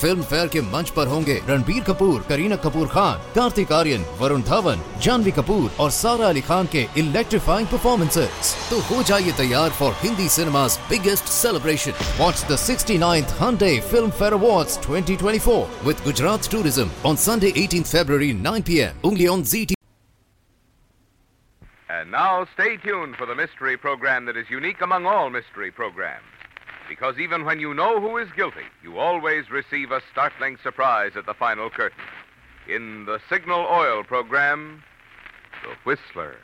Film fair के मंच पर होंगे रणबीर कपूर, करीना कपूर खान, कार्तिक आर्यन, वरुण धवन, जानवी कपूर और सारा अली खान के इलेक्ट्रीफाइंग परफॉर्मेंसेस तो हो जाइए तैयार for Hindi cinema biggest celebration what the sixty ninth Filmfare award twenty twenty four with Gujarat tourism on Sunday eighteen February nine P M only on G T And now stay tuned for the mystery program that is unique among all mystery programs. Because even when you know who is guilty, you always receive a startling surprise at the final curtain. In the Signal Oil program, The Whistler.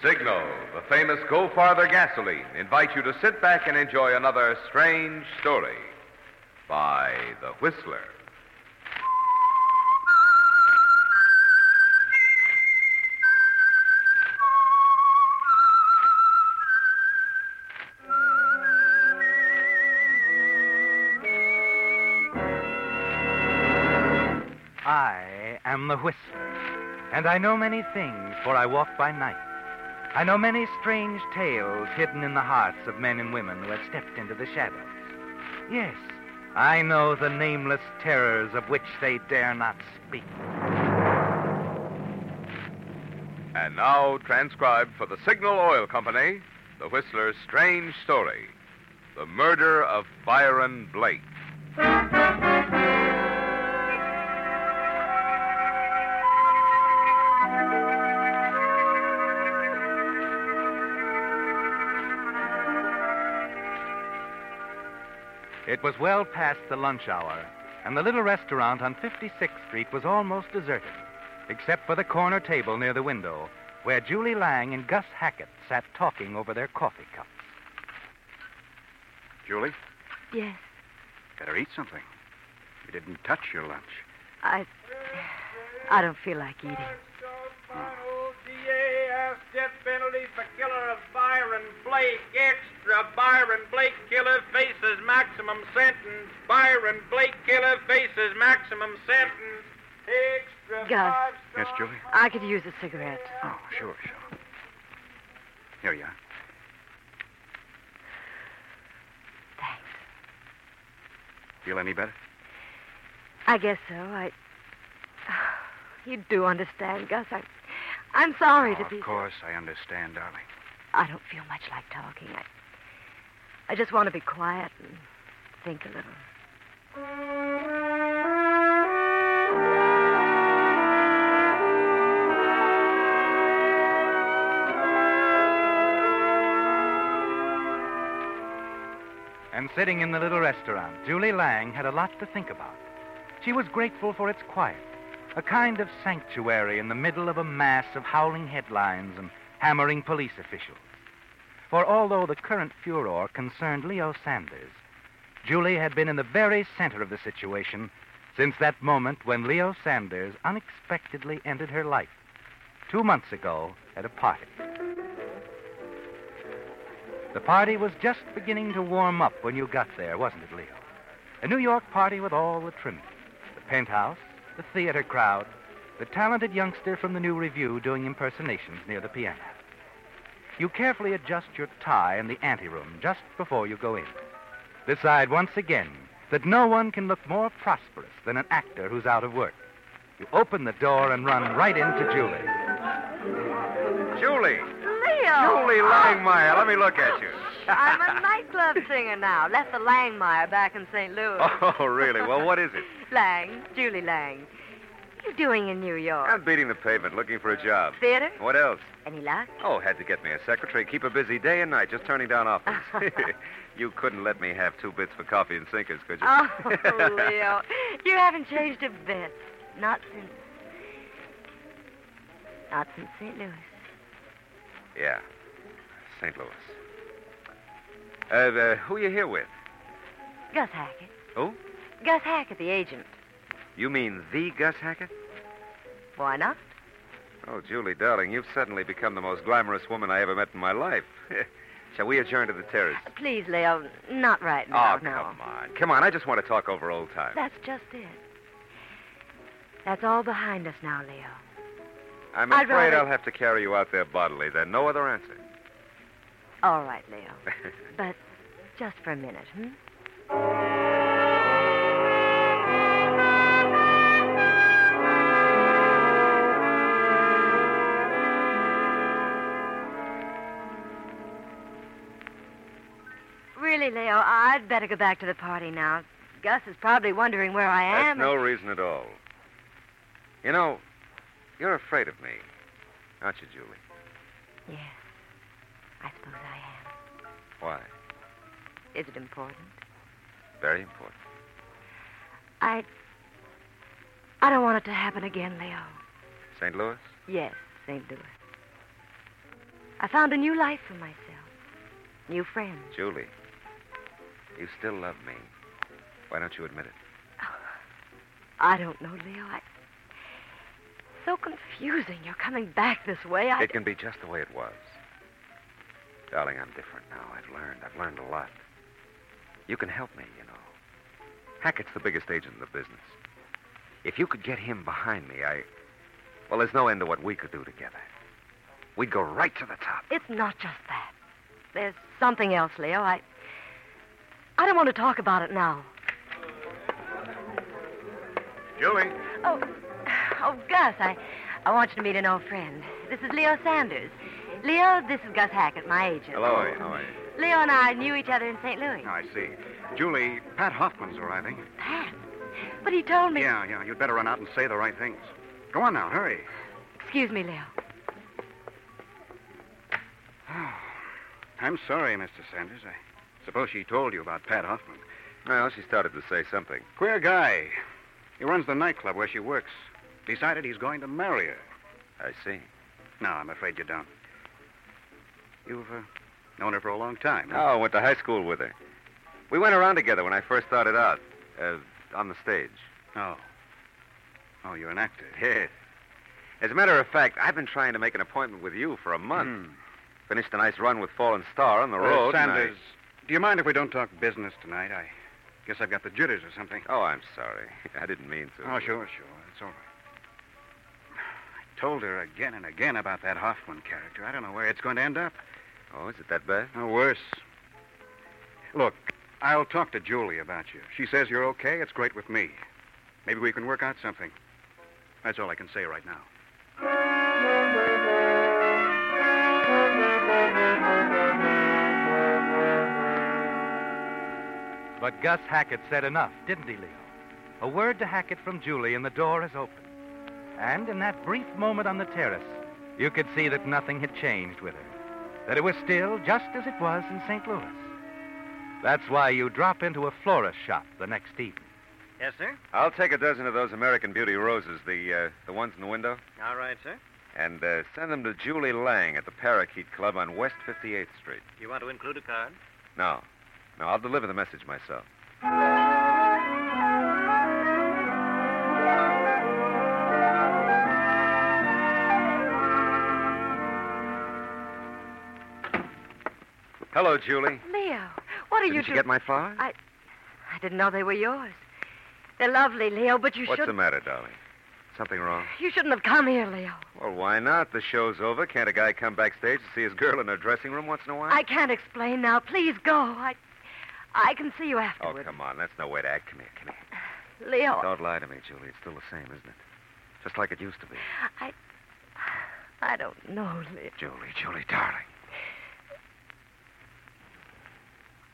Signal, the famous Go Farther gasoline, invite you to sit back and enjoy another strange story by The Whistler. Am the Whistler, and I know many things, for I walk by night. I know many strange tales hidden in the hearts of men and women who have stepped into the shadows. Yes, I know the nameless terrors of which they dare not speak. And now, transcribed for the Signal Oil Company, The Whistler's strange story The Murder of Byron Blake. It was well past the lunch hour, and the little restaurant on 56th Street was almost deserted, except for the corner table near the window, where Julie Lang and Gus Hackett sat talking over their coffee cups. Julie, Yes, better eat something. You didn't touch your lunch. I. I don't feel like eating. DAS death penalty for killer of Byron Blake. Extra Byron Blake killer faces maximum sentence. Byron Blake killer faces maximum sentence. Extra Gus. Yes, Julie? I could use a cigarette. Oh, sure, sure. Here you are. Thanks. Feel any better? I guess so. I. You do understand, Gus. I. I'm sorry Oh, to be. of course, I understand, darling. I don't feel much like talking. I. I just want to be quiet and think a little. And sitting in the little restaurant, Julie Lang had a lot to think about. She was grateful for its quiet, a kind of sanctuary in the middle of a mass of howling headlines and hammering police officials. For although the current furor concerned Leo Sanders, Julie had been in the very center of the situation since that moment when Leo Sanders unexpectedly entered her life two months ago at a party. The party was just beginning to warm up when you got there, wasn't it, Leo? A New York party with all the trimmings the penthouse, the theater crowd, the talented youngster from the New Review doing impersonations near the piano. You carefully adjust your tie in the anteroom just before you go in. Decide once again that no one can look more prosperous than an actor who's out of work. You open the door and run right into Julie. Julie! Leo! Julie Langmeyer, let me look at you. I'm a nightclub singer now. Left the Langmeyer back in St. Louis. Oh, really? Well, what is it? Lang, Julie Lang. What are you doing in New York? I'm beating the pavement looking for a job. Theater? What else? Any luck? Oh, had to get me a secretary. Keep her busy day and night, just turning down offers. you couldn't let me have two bits for coffee and sinkers, could you? Oh, Leo, you haven't changed a bit. Not since. Not since St. Louis. Yeah, St. Louis. Uh, uh, who are you here with? Gus Hackett. Who? Gus Hackett, the agent. You mean the Gus Hackett? Why not? Oh, Julie, darling, you've suddenly become the most glamorous woman I ever met in my life. Shall we adjourn to the terrace? Please, Leo, not right now. oh, no. come on. Come on. I just want to talk over old times. That's just it. That's all behind us now, Leo. I'm I'd afraid rather- I'll have to carry you out there bodily. There's no other answer. All right, Leo. But just for a minute, hmm? I'd better go back to the party now. Gus is probably wondering where I am. That's no reason at all. You know, you're afraid of me, aren't you, Julie? Yes, I suppose I am. Why? Is it important? Very important. I. I don't want it to happen again, Leo. St. Louis? Yes, St. Louis. I found a new life for myself. New friends. Julie, you still love me. Why don't you admit it? Oh, I don't know, Leo. I. So confusing. You're coming back this way. I. It can be just the way it was. Darling, I'm different now. I've learned. I've learned a lot. You can help me, you know. Hackett's the biggest agent in the business. If you could get him behind me, I. Well, there's no end to what we could do together. We'd go right to the top. It's not just that. There's something else, Leo. I. I don't want to talk about it now. Julie. Oh, oh, Gus, I, I want you to meet an old friend. This is Leo Sanders. Leo, this is Gus Hackett, my agent. Hello, how are you? Leo and I knew each other in St. Louis. I see. Julie, Pat Hoffman's arriving. Pat. But he told me. Yeah, yeah. You'd better run out and say the right things. Go on now, hurry. Excuse me, Leo. I'm sorry, Mr. Sanders. I suppose she told you about Pat Hoffman. Well, she started to say something. Queer guy. He runs the nightclub where she works. Decided he's going to marry her. I see. No, I'm afraid you don't. You've uh, known her for a long time. huh? Oh, I went to high school with her. We went around together when I first started out, uh, on the stage. Oh. Oh, you're an actor. Yes. As a matter of fact, I've been trying to make an appointment with you for a month. Hmm. Finished a nice run with Fallen Star on the Uh, road. and I- Sanders, do you mind if we don't talk business tonight? I guess I've got the jitters or something. Oh, I'm sorry. I didn't mean to. Oh, sure, sure. It's all right. I told her again and again about that Hoffman character. I don't know where it's going to end up. Oh, is it that bad? No worse. Look, I'll talk to Julie about you. She says you're okay. It's great with me. Maybe we can work out something. That's all I can say right now. But Gus Hackett said enough, didn't he, Leo? A word to Hackett from Julie, and the door is open. And in that brief moment on the terrace, you could see that nothing had changed with her. That it was still just as it was in St. Louis. That's why you drop into a florist shop the next evening. Yes, sir. I'll take a dozen of those American Beauty roses, the uh, the ones in the window, All right, sir. and uh, send them to Julie Lang at the Parakeet Club on West 58th Street. You want to include a card? No, no, I'll deliver the message myself. Hello, Julie. Leo, what are Didn't you you doing? get my flowers? I I didn't know they were yours. They're lovely, Leo, but you What's shouldn't. the matter, darling? Something wrong? You shouldn't have come here, Leo. Well, why not? The show's over. Can't a guy come backstage to see his girl in her dressing room once in a while? I can't explain now. Please go. I, I can see you afterwards. Oh, come on. That's no way to act. Come here, come here. Leo, Don't lie to me, Julie. It's still the same, isn't it? Just like it used to be. I, I don't know, Leo. Julie, Julie, darling.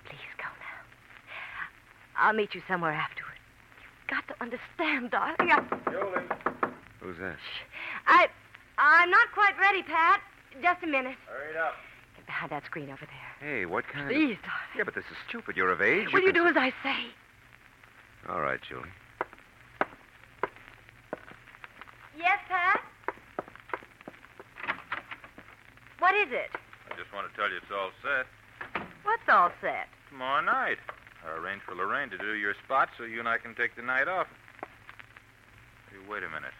Please go now. I'll meet you somewhere afterward. You've got to understand, darling. I, Who's that? I, I'm not quite ready, Pat. Just a minute. Hurry it up. Get behind that screen over there. Hey, what kind of... Please, darling. Yeah, but this is stupid. You're of age. Will you can do as I say? All right, Julie. Yes, Pat? What is it? I just want to tell you it's all set. What's all set? Tomorrow night. I arranged for Lorraine to do your spot so you and I can take the night off. Hey, wait a minute.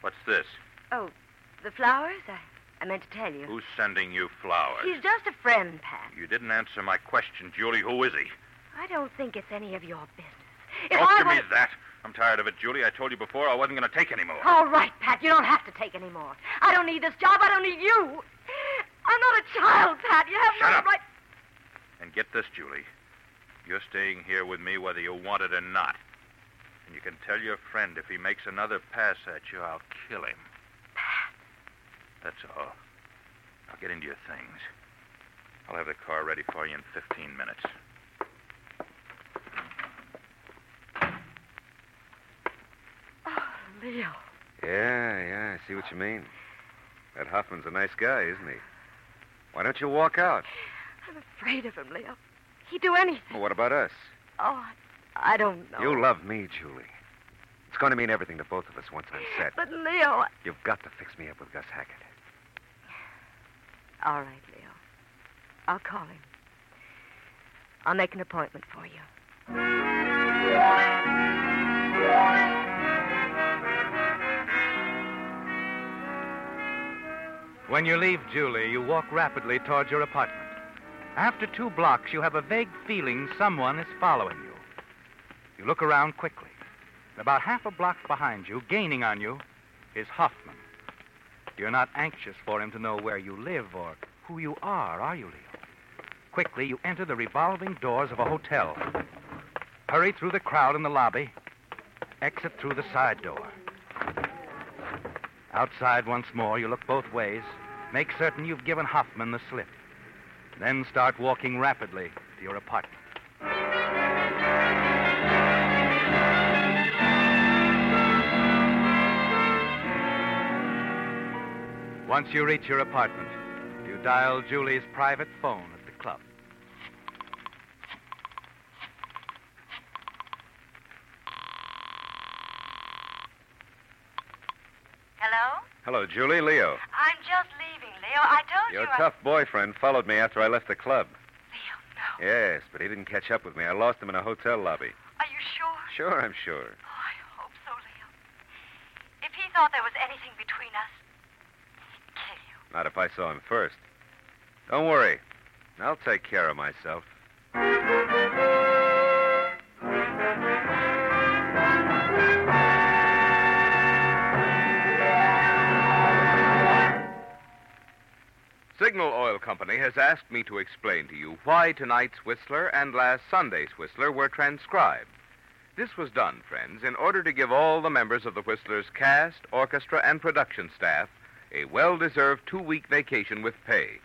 What's this? Oh, the flowers? I, I meant to tell you. Who's sending you flowers? He's just a friend, Pat. You didn't answer my question, Julie. Who is he? I don't think it's any of your business. If Don't I give me that. I'm tired of it, Julie. I told you before I wasn't going to take any more. All right, Pat. You don't have to take any more. I don't need this job. I don't need you. I'm not a child, Pat. You have Shut no up. right. And get this, Julie. You're staying here with me whether you want it or not. And you can tell your friend if he makes another pass at you, I'll kill him. That's all. Now get into your things. I'll have the car ready for you in 15 minutes. Oh, Leo. Yeah, yeah, I see what you mean. That Hoffman's a nice guy, isn't he? Why don't you walk out? I'm afraid of him, Leo. He'd do anything. Well, what about us? Oh, I I don't know. You love me, Julie. It's going to mean everything to both of us once I'm set. But, Leo. I- You've got to fix me up with Gus Hackett. All right, Leo. I'll call him. I'll make an appointment for you. When you leave Julie, you walk rapidly towards your apartment. After two blocks, you have a vague feeling someone is following you. You look around quickly. About half a block behind you, gaining on you, is Hoffman. You're not anxious for him to know where you live or who you are, are you, Leo? Quickly, you enter the revolving doors of a hotel. Hurry through the crowd in the lobby. Exit through the side door. Outside once more, you look both ways. Make certain you've given Hoffman the slip. Then start walking rapidly to your apartment. Once you reach your apartment, you dial Julie's private phone at the club. Hello? Hello, Julie. Leo. I'm just leaving, Leo. I told Your you. I- tough boyfriend followed me after I left the club. Leo, no. Yes, but he didn't catch up with me. I lost him in a hotel lobby. Are you sure? Sure, I'm sure. Oh, I hope so, Leo. If he thought there was anything between us, he'd kill you. Not if I saw him first. Don't worry. I'll take care of myself. Signal Oil Company has asked me to explain to you why tonight's Whistler and last Sunday's Whistler were transcribed. This was done, friends, in order to give all the members of the Whistler's cast, orchestra, and production staff a well deserved two week vacation with pay.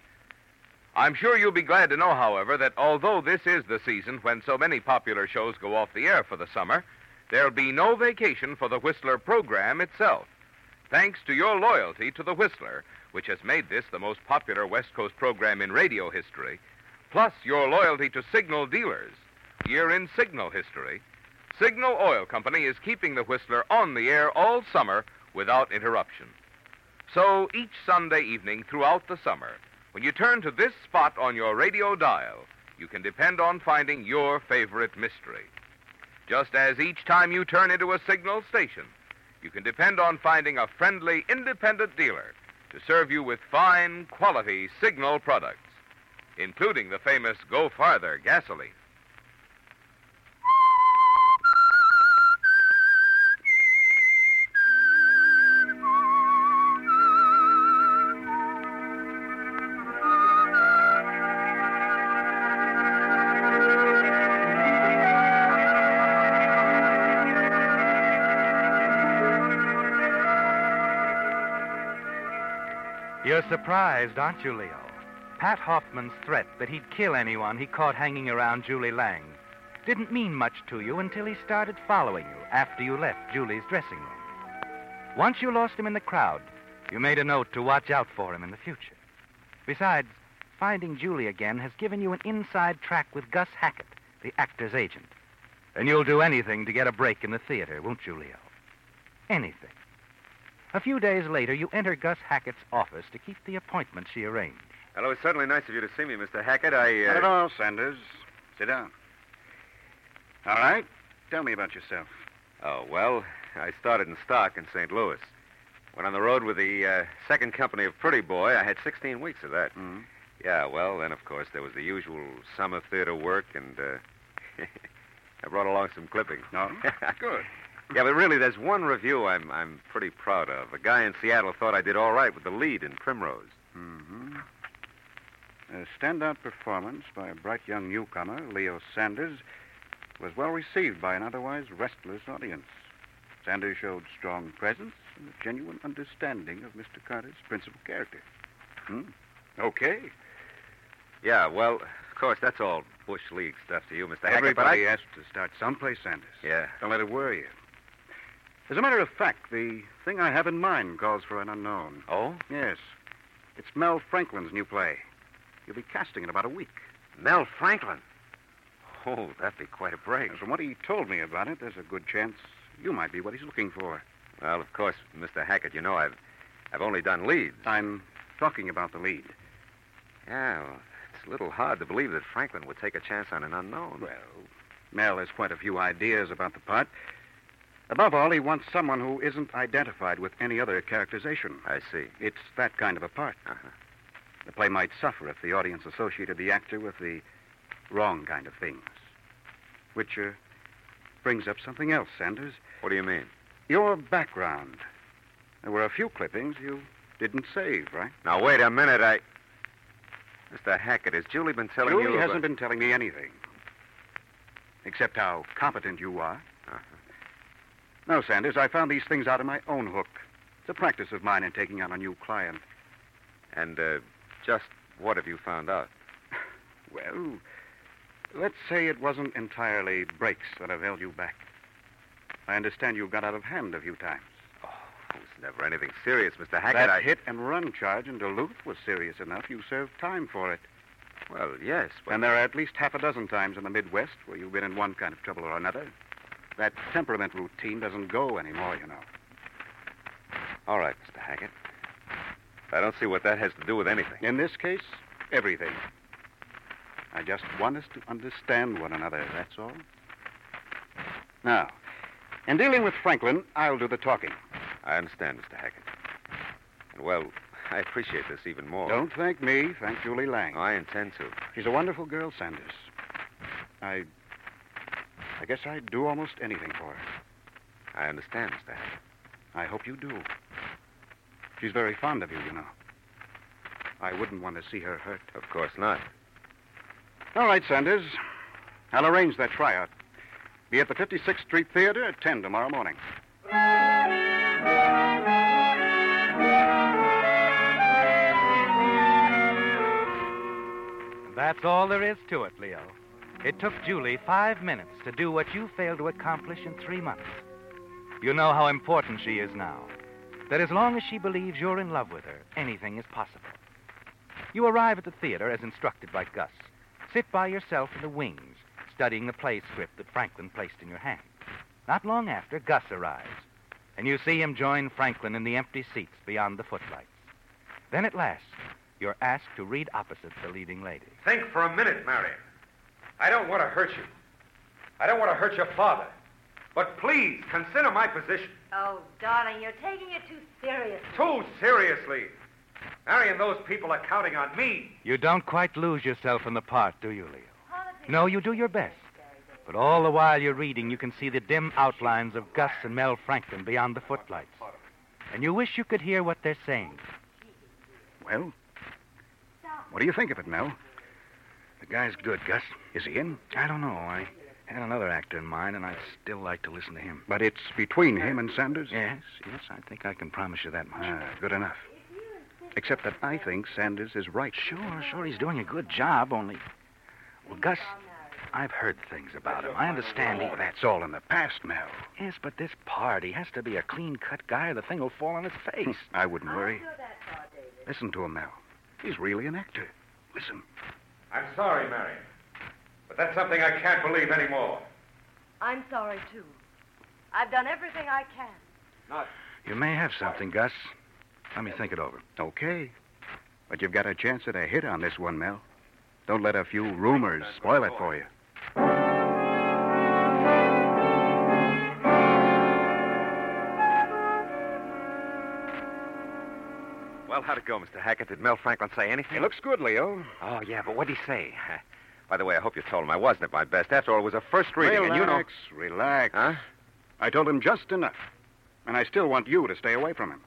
I'm sure you'll be glad to know, however, that although this is the season when so many popular shows go off the air for the summer, there'll be no vacation for the Whistler program itself. Thanks to your loyalty to the Whistler, which has made this the most popular West Coast program in radio history, plus your loyalty to Signal dealers, year in Signal history, Signal Oil Company is keeping the Whistler on the air all summer without interruption. So each Sunday evening throughout the summer, when you turn to this spot on your radio dial, you can depend on finding your favorite mystery. Just as each time you turn into a signal station, you can depend on finding a friendly, independent dealer to serve you with fine, quality signal products, including the famous Go Farther gasoline. Surprised, aren't you, Leo? Pat Hoffman's threat that he'd kill anyone he caught hanging around Julie Lang didn't mean much to you until he started following you after you left Julie's dressing room. Once you lost him in the crowd, you made a note to watch out for him in the future. Besides, finding Julie again has given you an inside track with Gus Hackett, the actor's agent. And you'll do anything to get a break in the theater, won't you, Leo? Anything. A few days later, you enter Gus Hackett's office to keep the appointment she arranged. Hello, it's certainly nice of you to see me, Mr. Hackett. I, uh... Not at all, Sanders. Sit down. All right. Tell me about yourself. Oh, well, I started in stock in St. Louis. Went on the road with the uh, second company of Pretty Boy. I had 16 weeks of that. Mm. Yeah, well, then, of course, there was the usual summer theater work, and uh, I brought along some clippings. No? Good. Yeah, but really, there's one review I'm, I'm pretty proud of. A guy in Seattle thought I did all right with the lead in Primrose. Mm-hmm. A standout performance by a bright young newcomer, Leo Sanders, was well received by an otherwise restless audience. Sanders showed strong presence and a genuine understanding of Mr. Carter's principal character. Hmm? Okay. Yeah, well, of course, that's all Bush League stuff to you, Mr. Hackett, but I... Everybody has to start someplace, Sanders. Yeah. Don't let it worry you. As a matter of fact, the thing I have in mind calls for an unknown. Oh? Yes. It's Mel Franklin's new play. He'll be casting in about a week. Mel Franklin. Oh, that'd be quite a break. From what he told me about it, there's a good chance you might be what he's looking for. Well, of course, Mr. Hackett, you know I've I've only done leads. I'm talking about the lead. Yeah, well, it's a little hard to believe that Franklin would take a chance on an unknown. Well, Mel has quite a few ideas about the part. Above all, he wants someone who isn't identified with any other characterization. I see. It's that kind of a part. Uh-huh. The play might suffer if the audience associated the actor with the wrong kind of things. Which uh, brings up something else, Sanders. What do you mean? Your background. There were a few clippings you didn't save, right? Now, wait a minute. I. Mr. Hackett, has Julie been telling Julie you. hasn't about- been telling me anything. Except how competent you are. No, Sanders, I found these things out of my own hook. It's a practice of mine in taking on a new client. And uh, just what have you found out? Well, let's say it wasn't entirely breaks that have held you back. I understand you got out of hand a few times. Oh, it was never anything serious, Mr. Hackett. that I... hit and run charge in Duluth was serious enough. You served time for it. Well, yes, but. And there are at least half a dozen times in the Midwest where you've been in one kind of trouble or another. That temperament routine doesn't go anymore, you know. All right, Mr. Hackett. I don't see what that has to do with anything. In this case, everything. I just want us to understand one another, that's all. Now, in dealing with Franklin, I'll do the talking. I understand, Mr. Hackett. And, well, I appreciate this even more. Don't thank me, thank Julie Lang. Oh, I intend to. She's a wonderful girl, Sanders. I. I guess I'd do almost anything for her. I understand, Mr. Hackett. I hope you do. She's very fond of you, you know. I wouldn't want to see her hurt. Of course not. All right, Sanders. I'll arrange that tryout. Be at the 56th Street Theater at 10 tomorrow morning. That's all there is to it, Leo. It took Julie five minutes to do what you failed to accomplish in three months. You know how important she is now. That as long as she believes you're in love with her, anything is possible. You arrive at the theater as instructed by Gus. Sit by yourself in the wings, studying the play script that Franklin placed in your hand. Not long after, Gus arrives, and you see him join Franklin in the empty seats beyond the footlights. Then at last, you're asked to read opposite the leading lady. Think for a minute, Marion. I don't want to hurt you. I don't want to hurt your father. But please, consider my position. Oh, darling, you're taking it too seriously. Too seriously. Marion, those people are counting on me. You don't quite lose yourself in the part, do you, Leo? No, you do your best. But all the while you're reading, you can see the dim outlines of Gus and Mel Franklin beyond the footlights. And you wish you could hear what they're saying. Well, what do you think of it, Mel? The guy's good, Gus. Is he in? I don't know. I had another actor in mind, and I'd still like to listen to him. But it's between him and Sanders? Yes, yes, I think I can promise you that much. Ah, good enough. Except that I think Sanders is right. Sure, sure, he's doing a good job, only. Well, Gus, I've heard things about him. I understand he. That's all in the past, Mel. Yes, but this part, he has to be a clean cut guy or the thing will fall on his face. I wouldn't worry. Listen to him, Mel. He's really an actor. Listen. I'm sorry, Marion. But that's something I can't believe anymore. I'm sorry, too. I've done everything I can. Not. You may have something, Gus. Let me think it over. Okay. But you've got a chance at a hit on this one, Mel. Don't let a few rumors spoil it for you. Well, how'd it go, Mr. Hackett? Did Mel Franklin say anything? He looks good, Leo. Oh, yeah, but what'd he say? By the way, I hope you told him I wasn't at my best. After all, it was a first reading, relax, and you know. relax. relax. Huh? I told him just enough. And I still want you to stay away from him.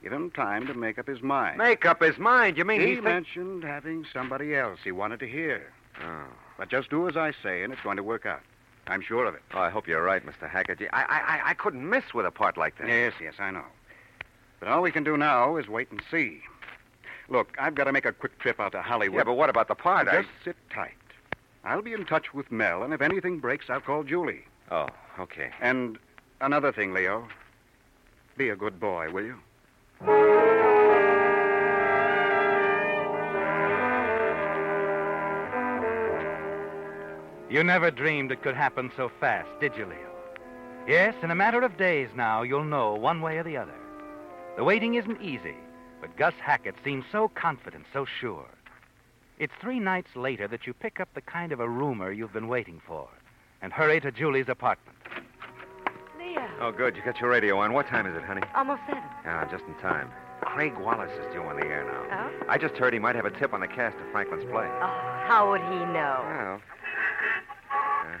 Give him time to make up his mind. Make up his mind. You mean he he's think- mentioned having somebody else he wanted to hear. Oh. But just do as I say, and it's going to work out. I'm sure of it. oh, I hope you're right, Mr. Hackett. I, I, I- I couldn't miss with a part like that. Yes, yes, I know. But all we can do now is wait and see. Look, I've got to make a quick trip out to Hollywood. Yeah, but what about the part? I- Just sit tight. I'll be in touch with Mel, and if anything breaks, I'll call Julie. Oh, okay. And another thing, Leo. Be a good boy, will you? You never dreamed it could happen so fast, did you, Leo? Yes, in a matter of days now, you'll know one way or the other. The waiting isn't easy, but Gus Hackett seems so confident, so sure. It's three nights later that you pick up the kind of a rumor you've been waiting for and hurry to Julie's apartment. Leo. Oh, good. You got your radio on. What time is it, honey? Almost seven. Ah, just in time. Craig Wallace is due on the air now. Oh? I just heard he might have a tip on the cast of Franklin's play. Oh, how would he know? Well. uh,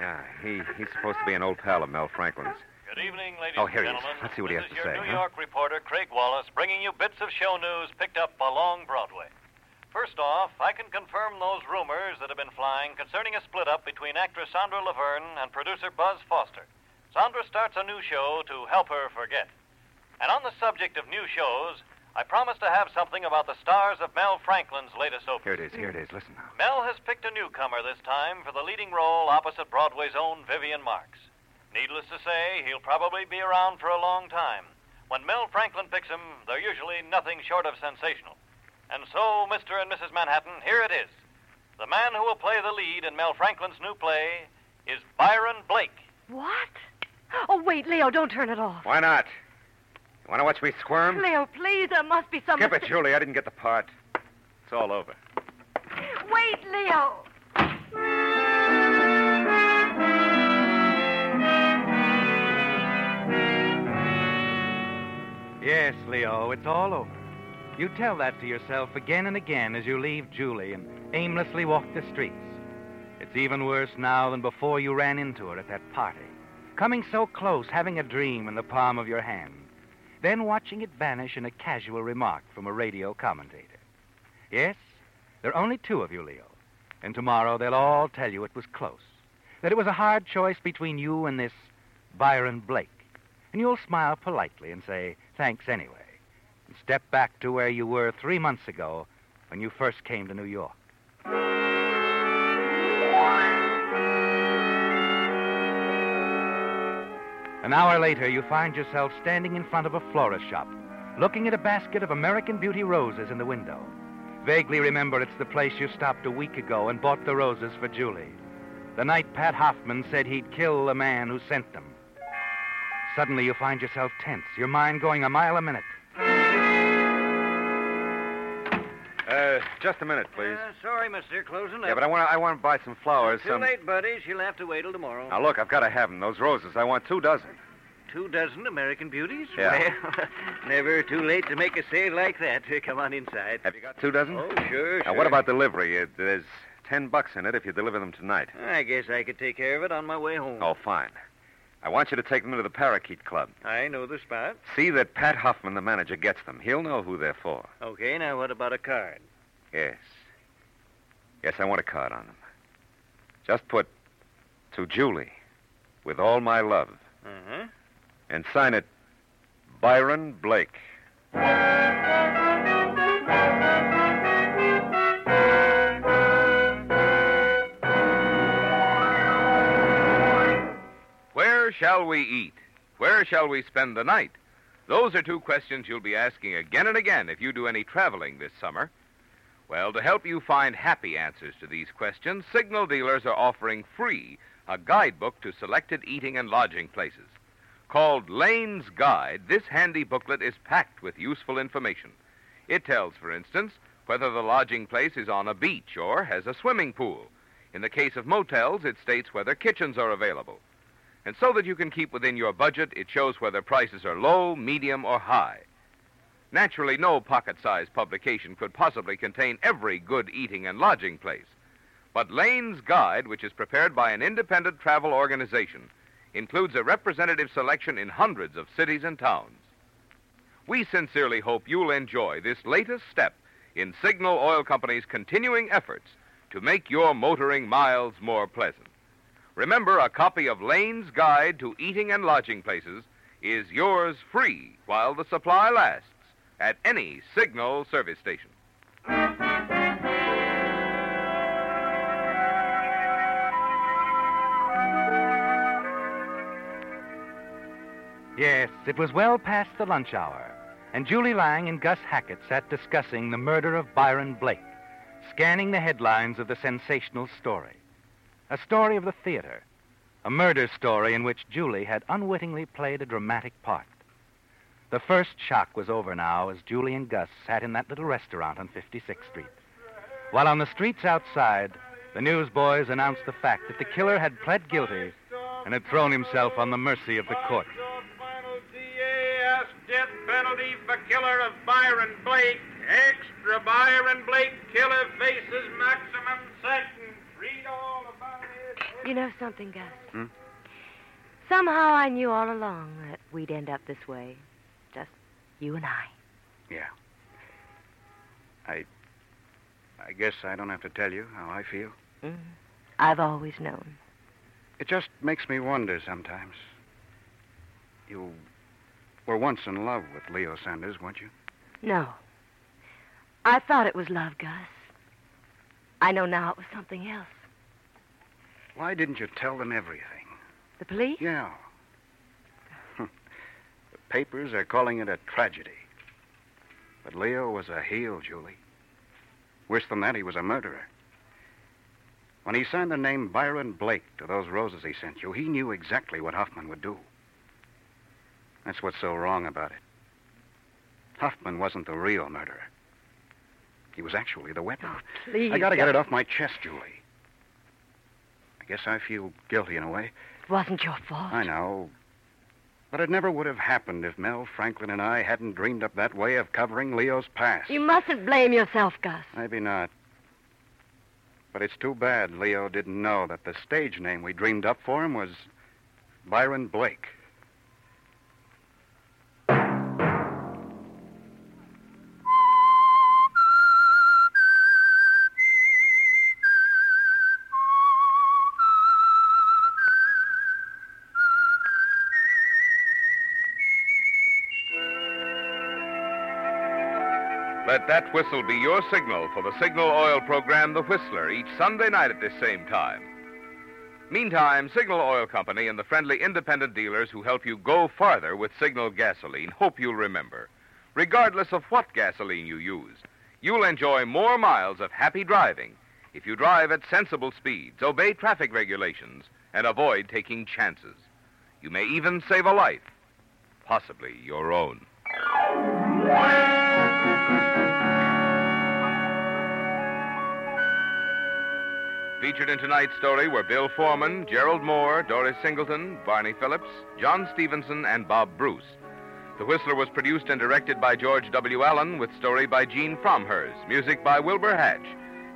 yeah, he, he's supposed to be an old pal of Mel Franklin's. Good evening, ladies Oh, and here he is. gentlemen. Let's see what he this has is to your say, New huh? York reporter, Craig Wallace, bringing you bits of show news picked up along Broadway. First off, I can confirm those rumors that have been flying concerning a split up between actress Sandra Laverne and producer Buzz Foster. Sandra starts a new show to help her forget. And on the subject of new shows, I promise to have something about the stars of Mel Franklin's latest opus. Here it is. Here it is. Listen now. Mel has picked a newcomer this time for the leading role opposite Broadway's own Vivian Marks. Needless to say, he'll probably be around for a long time. When Mel Franklin picks him, they're usually nothing short of sensational. And so, Mr. and Mrs. Manhattan, here it is. The man who will play the lead in Mel Franklin's new play is Byron Blake. What? Oh, wait, Leo, don't turn it off. Why not? You want to watch me squirm? Leo, please, there must be some. Skip it, Julie. I didn't get the part. It's all over. Wait, Leo. Yes, Leo, it's all over. You tell that to yourself again and again as you leave Julie and aimlessly walk the streets. It's even worse now than before you ran into her at that party. Coming so close, having a dream in the palm of your hand, then watching it vanish in a casual remark from a radio commentator. Yes, there are only two of you, Leo, and tomorrow they'll all tell you it was close, that it was a hard choice between you and this Byron Blake. And you'll smile politely and say, thanks anyway, and step back to where you were three months ago when you first came to New York. An hour later, you find yourself standing in front of a florist shop, looking at a basket of American Beauty roses in the window. Vaguely remember it's the place you stopped a week ago and bought the roses for Julie. The night Pat Hoffman said he'd kill the man who sent them. Suddenly, you find yourself tense, your mind going a mile a minute. Uh, just a minute, please. Uh, sorry, mister. Closing up. Yeah, but I want to I want to buy some flowers. Too some... late, buddy. She'll have to wait till tomorrow. Now, look, I've got to have them. Those roses. I want two dozen. Two dozen American beauties? Yeah. Well, never too late to make a sale like that. Come on inside. Have you got two dozen? Oh, sure, Now, what about delivery? Uh, there's ten bucks in it if you deliver them tonight. I guess I could take care of it on my way home. Oh, fine. I want you to take them to the Parakeet Club. I know the spot. See that Pat Hoffman, the manager, gets them. He'll know who they're for. Okay, now what about a card? Yes. Yes, I want a card on them. Just put to Julie, with all my love, Uh-huh. and sign it Byron Blake. Shall we eat? Where shall we spend the night? Those are two questions you'll be asking again and again if you do any traveling this summer. Well, to help you find happy answers to these questions, signal dealers are offering free a guidebook to selected eating and lodging places. Called Lane's Guide, this handy booklet is packed with useful information. It tells, for instance, whether the lodging place is on a beach or has a swimming pool. In the case of motels, it states whether kitchens are available. And so that you can keep within your budget, it shows whether prices are low, medium, or high. Naturally, no pocket sized publication could possibly contain every good eating and lodging place. But Lane's Guide, which is prepared by an independent travel organization, includes a representative selection in hundreds of cities and towns. We sincerely hope you'll enjoy this latest step in Signal Oil Company's continuing efforts to make your motoring miles more pleasant. Remember, a copy of Lane's Guide to Eating and Lodging Places is yours free while the supply lasts at any Signal service station. Yes, it was well past the lunch hour, and Julie Lang and Gus Hackett sat discussing the murder of Byron Blake, scanning the headlines of the sensational story. A story of the theater, a murder story in which Julie had unwittingly played a dramatic part. The first shock was over now as Julie and Gus sat in that little restaurant on 56th Street. While on the streets outside, the newsboys announced the fact that the killer had pled guilty and had thrown himself on the mercy of the court. Death penalty for killer of Byron Blake. Extra Byron Blake killer faces maximum sentence. Read all it. You know something, Gus? Hmm? Somehow I knew all along that we'd end up this way. Just you and I. Yeah. I. I guess I don't have to tell you how I feel. Mm. I've always known. It just makes me wonder sometimes. You were once in love with Leo Sanders, weren't you? No. I thought it was love, Gus. I know now it was something else. Why didn't you tell them everything? The police? Yeah. the papers are calling it a tragedy. But Leo was a heel, Julie. Worse than that, he was a murderer. When he signed the name Byron Blake to those roses he sent you, he knew exactly what Hoffman would do. That's what's so wrong about it. Hoffman wasn't the real murderer. He was actually the weapon. Oh, please. I gotta get it off my chest, Julie. Guess I feel guilty in a way. It wasn't your fault. I know. But it never would have happened if Mel Franklin and I hadn't dreamed up that way of covering Leo's past. You mustn't blame yourself, Gus. Maybe not. But it's too bad Leo didn't know that the stage name we dreamed up for him was Byron Blake. That whistle be your signal for the Signal Oil program, The Whistler, each Sunday night at this same time. Meantime, Signal Oil Company and the friendly independent dealers who help you go farther with Signal gasoline hope you'll remember. Regardless of what gasoline you use, you'll enjoy more miles of happy driving if you drive at sensible speeds, obey traffic regulations, and avoid taking chances. You may even save a life, possibly your own. Featured in tonight's story were Bill Forman, Gerald Mohr, Doris Singleton, Barney Phillips, John Stevenson, and Bob Bruce. The Whistler was produced and directed by George W. Allen with story by Gene Fromhurst, music by Wilbur Hatch,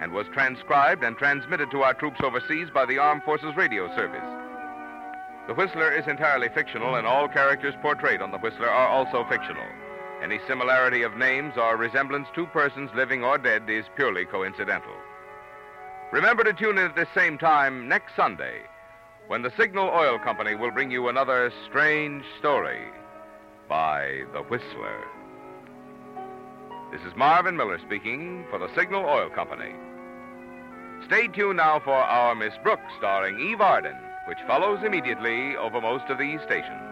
and was transcribed and transmitted to our troops overseas by the Armed Forces Radio Service. The Whistler is entirely fictional, and all characters portrayed on The Whistler are also fictional. Any similarity of names or resemblance to persons living or dead is purely coincidental. Remember to tune in at the same time next Sunday when the Signal Oil Company will bring you another strange story by The Whistler. This is Marvin Miller speaking for the Signal Oil Company. Stay tuned now for our Miss Brooks starring Eve Arden, which follows immediately over most of these stations.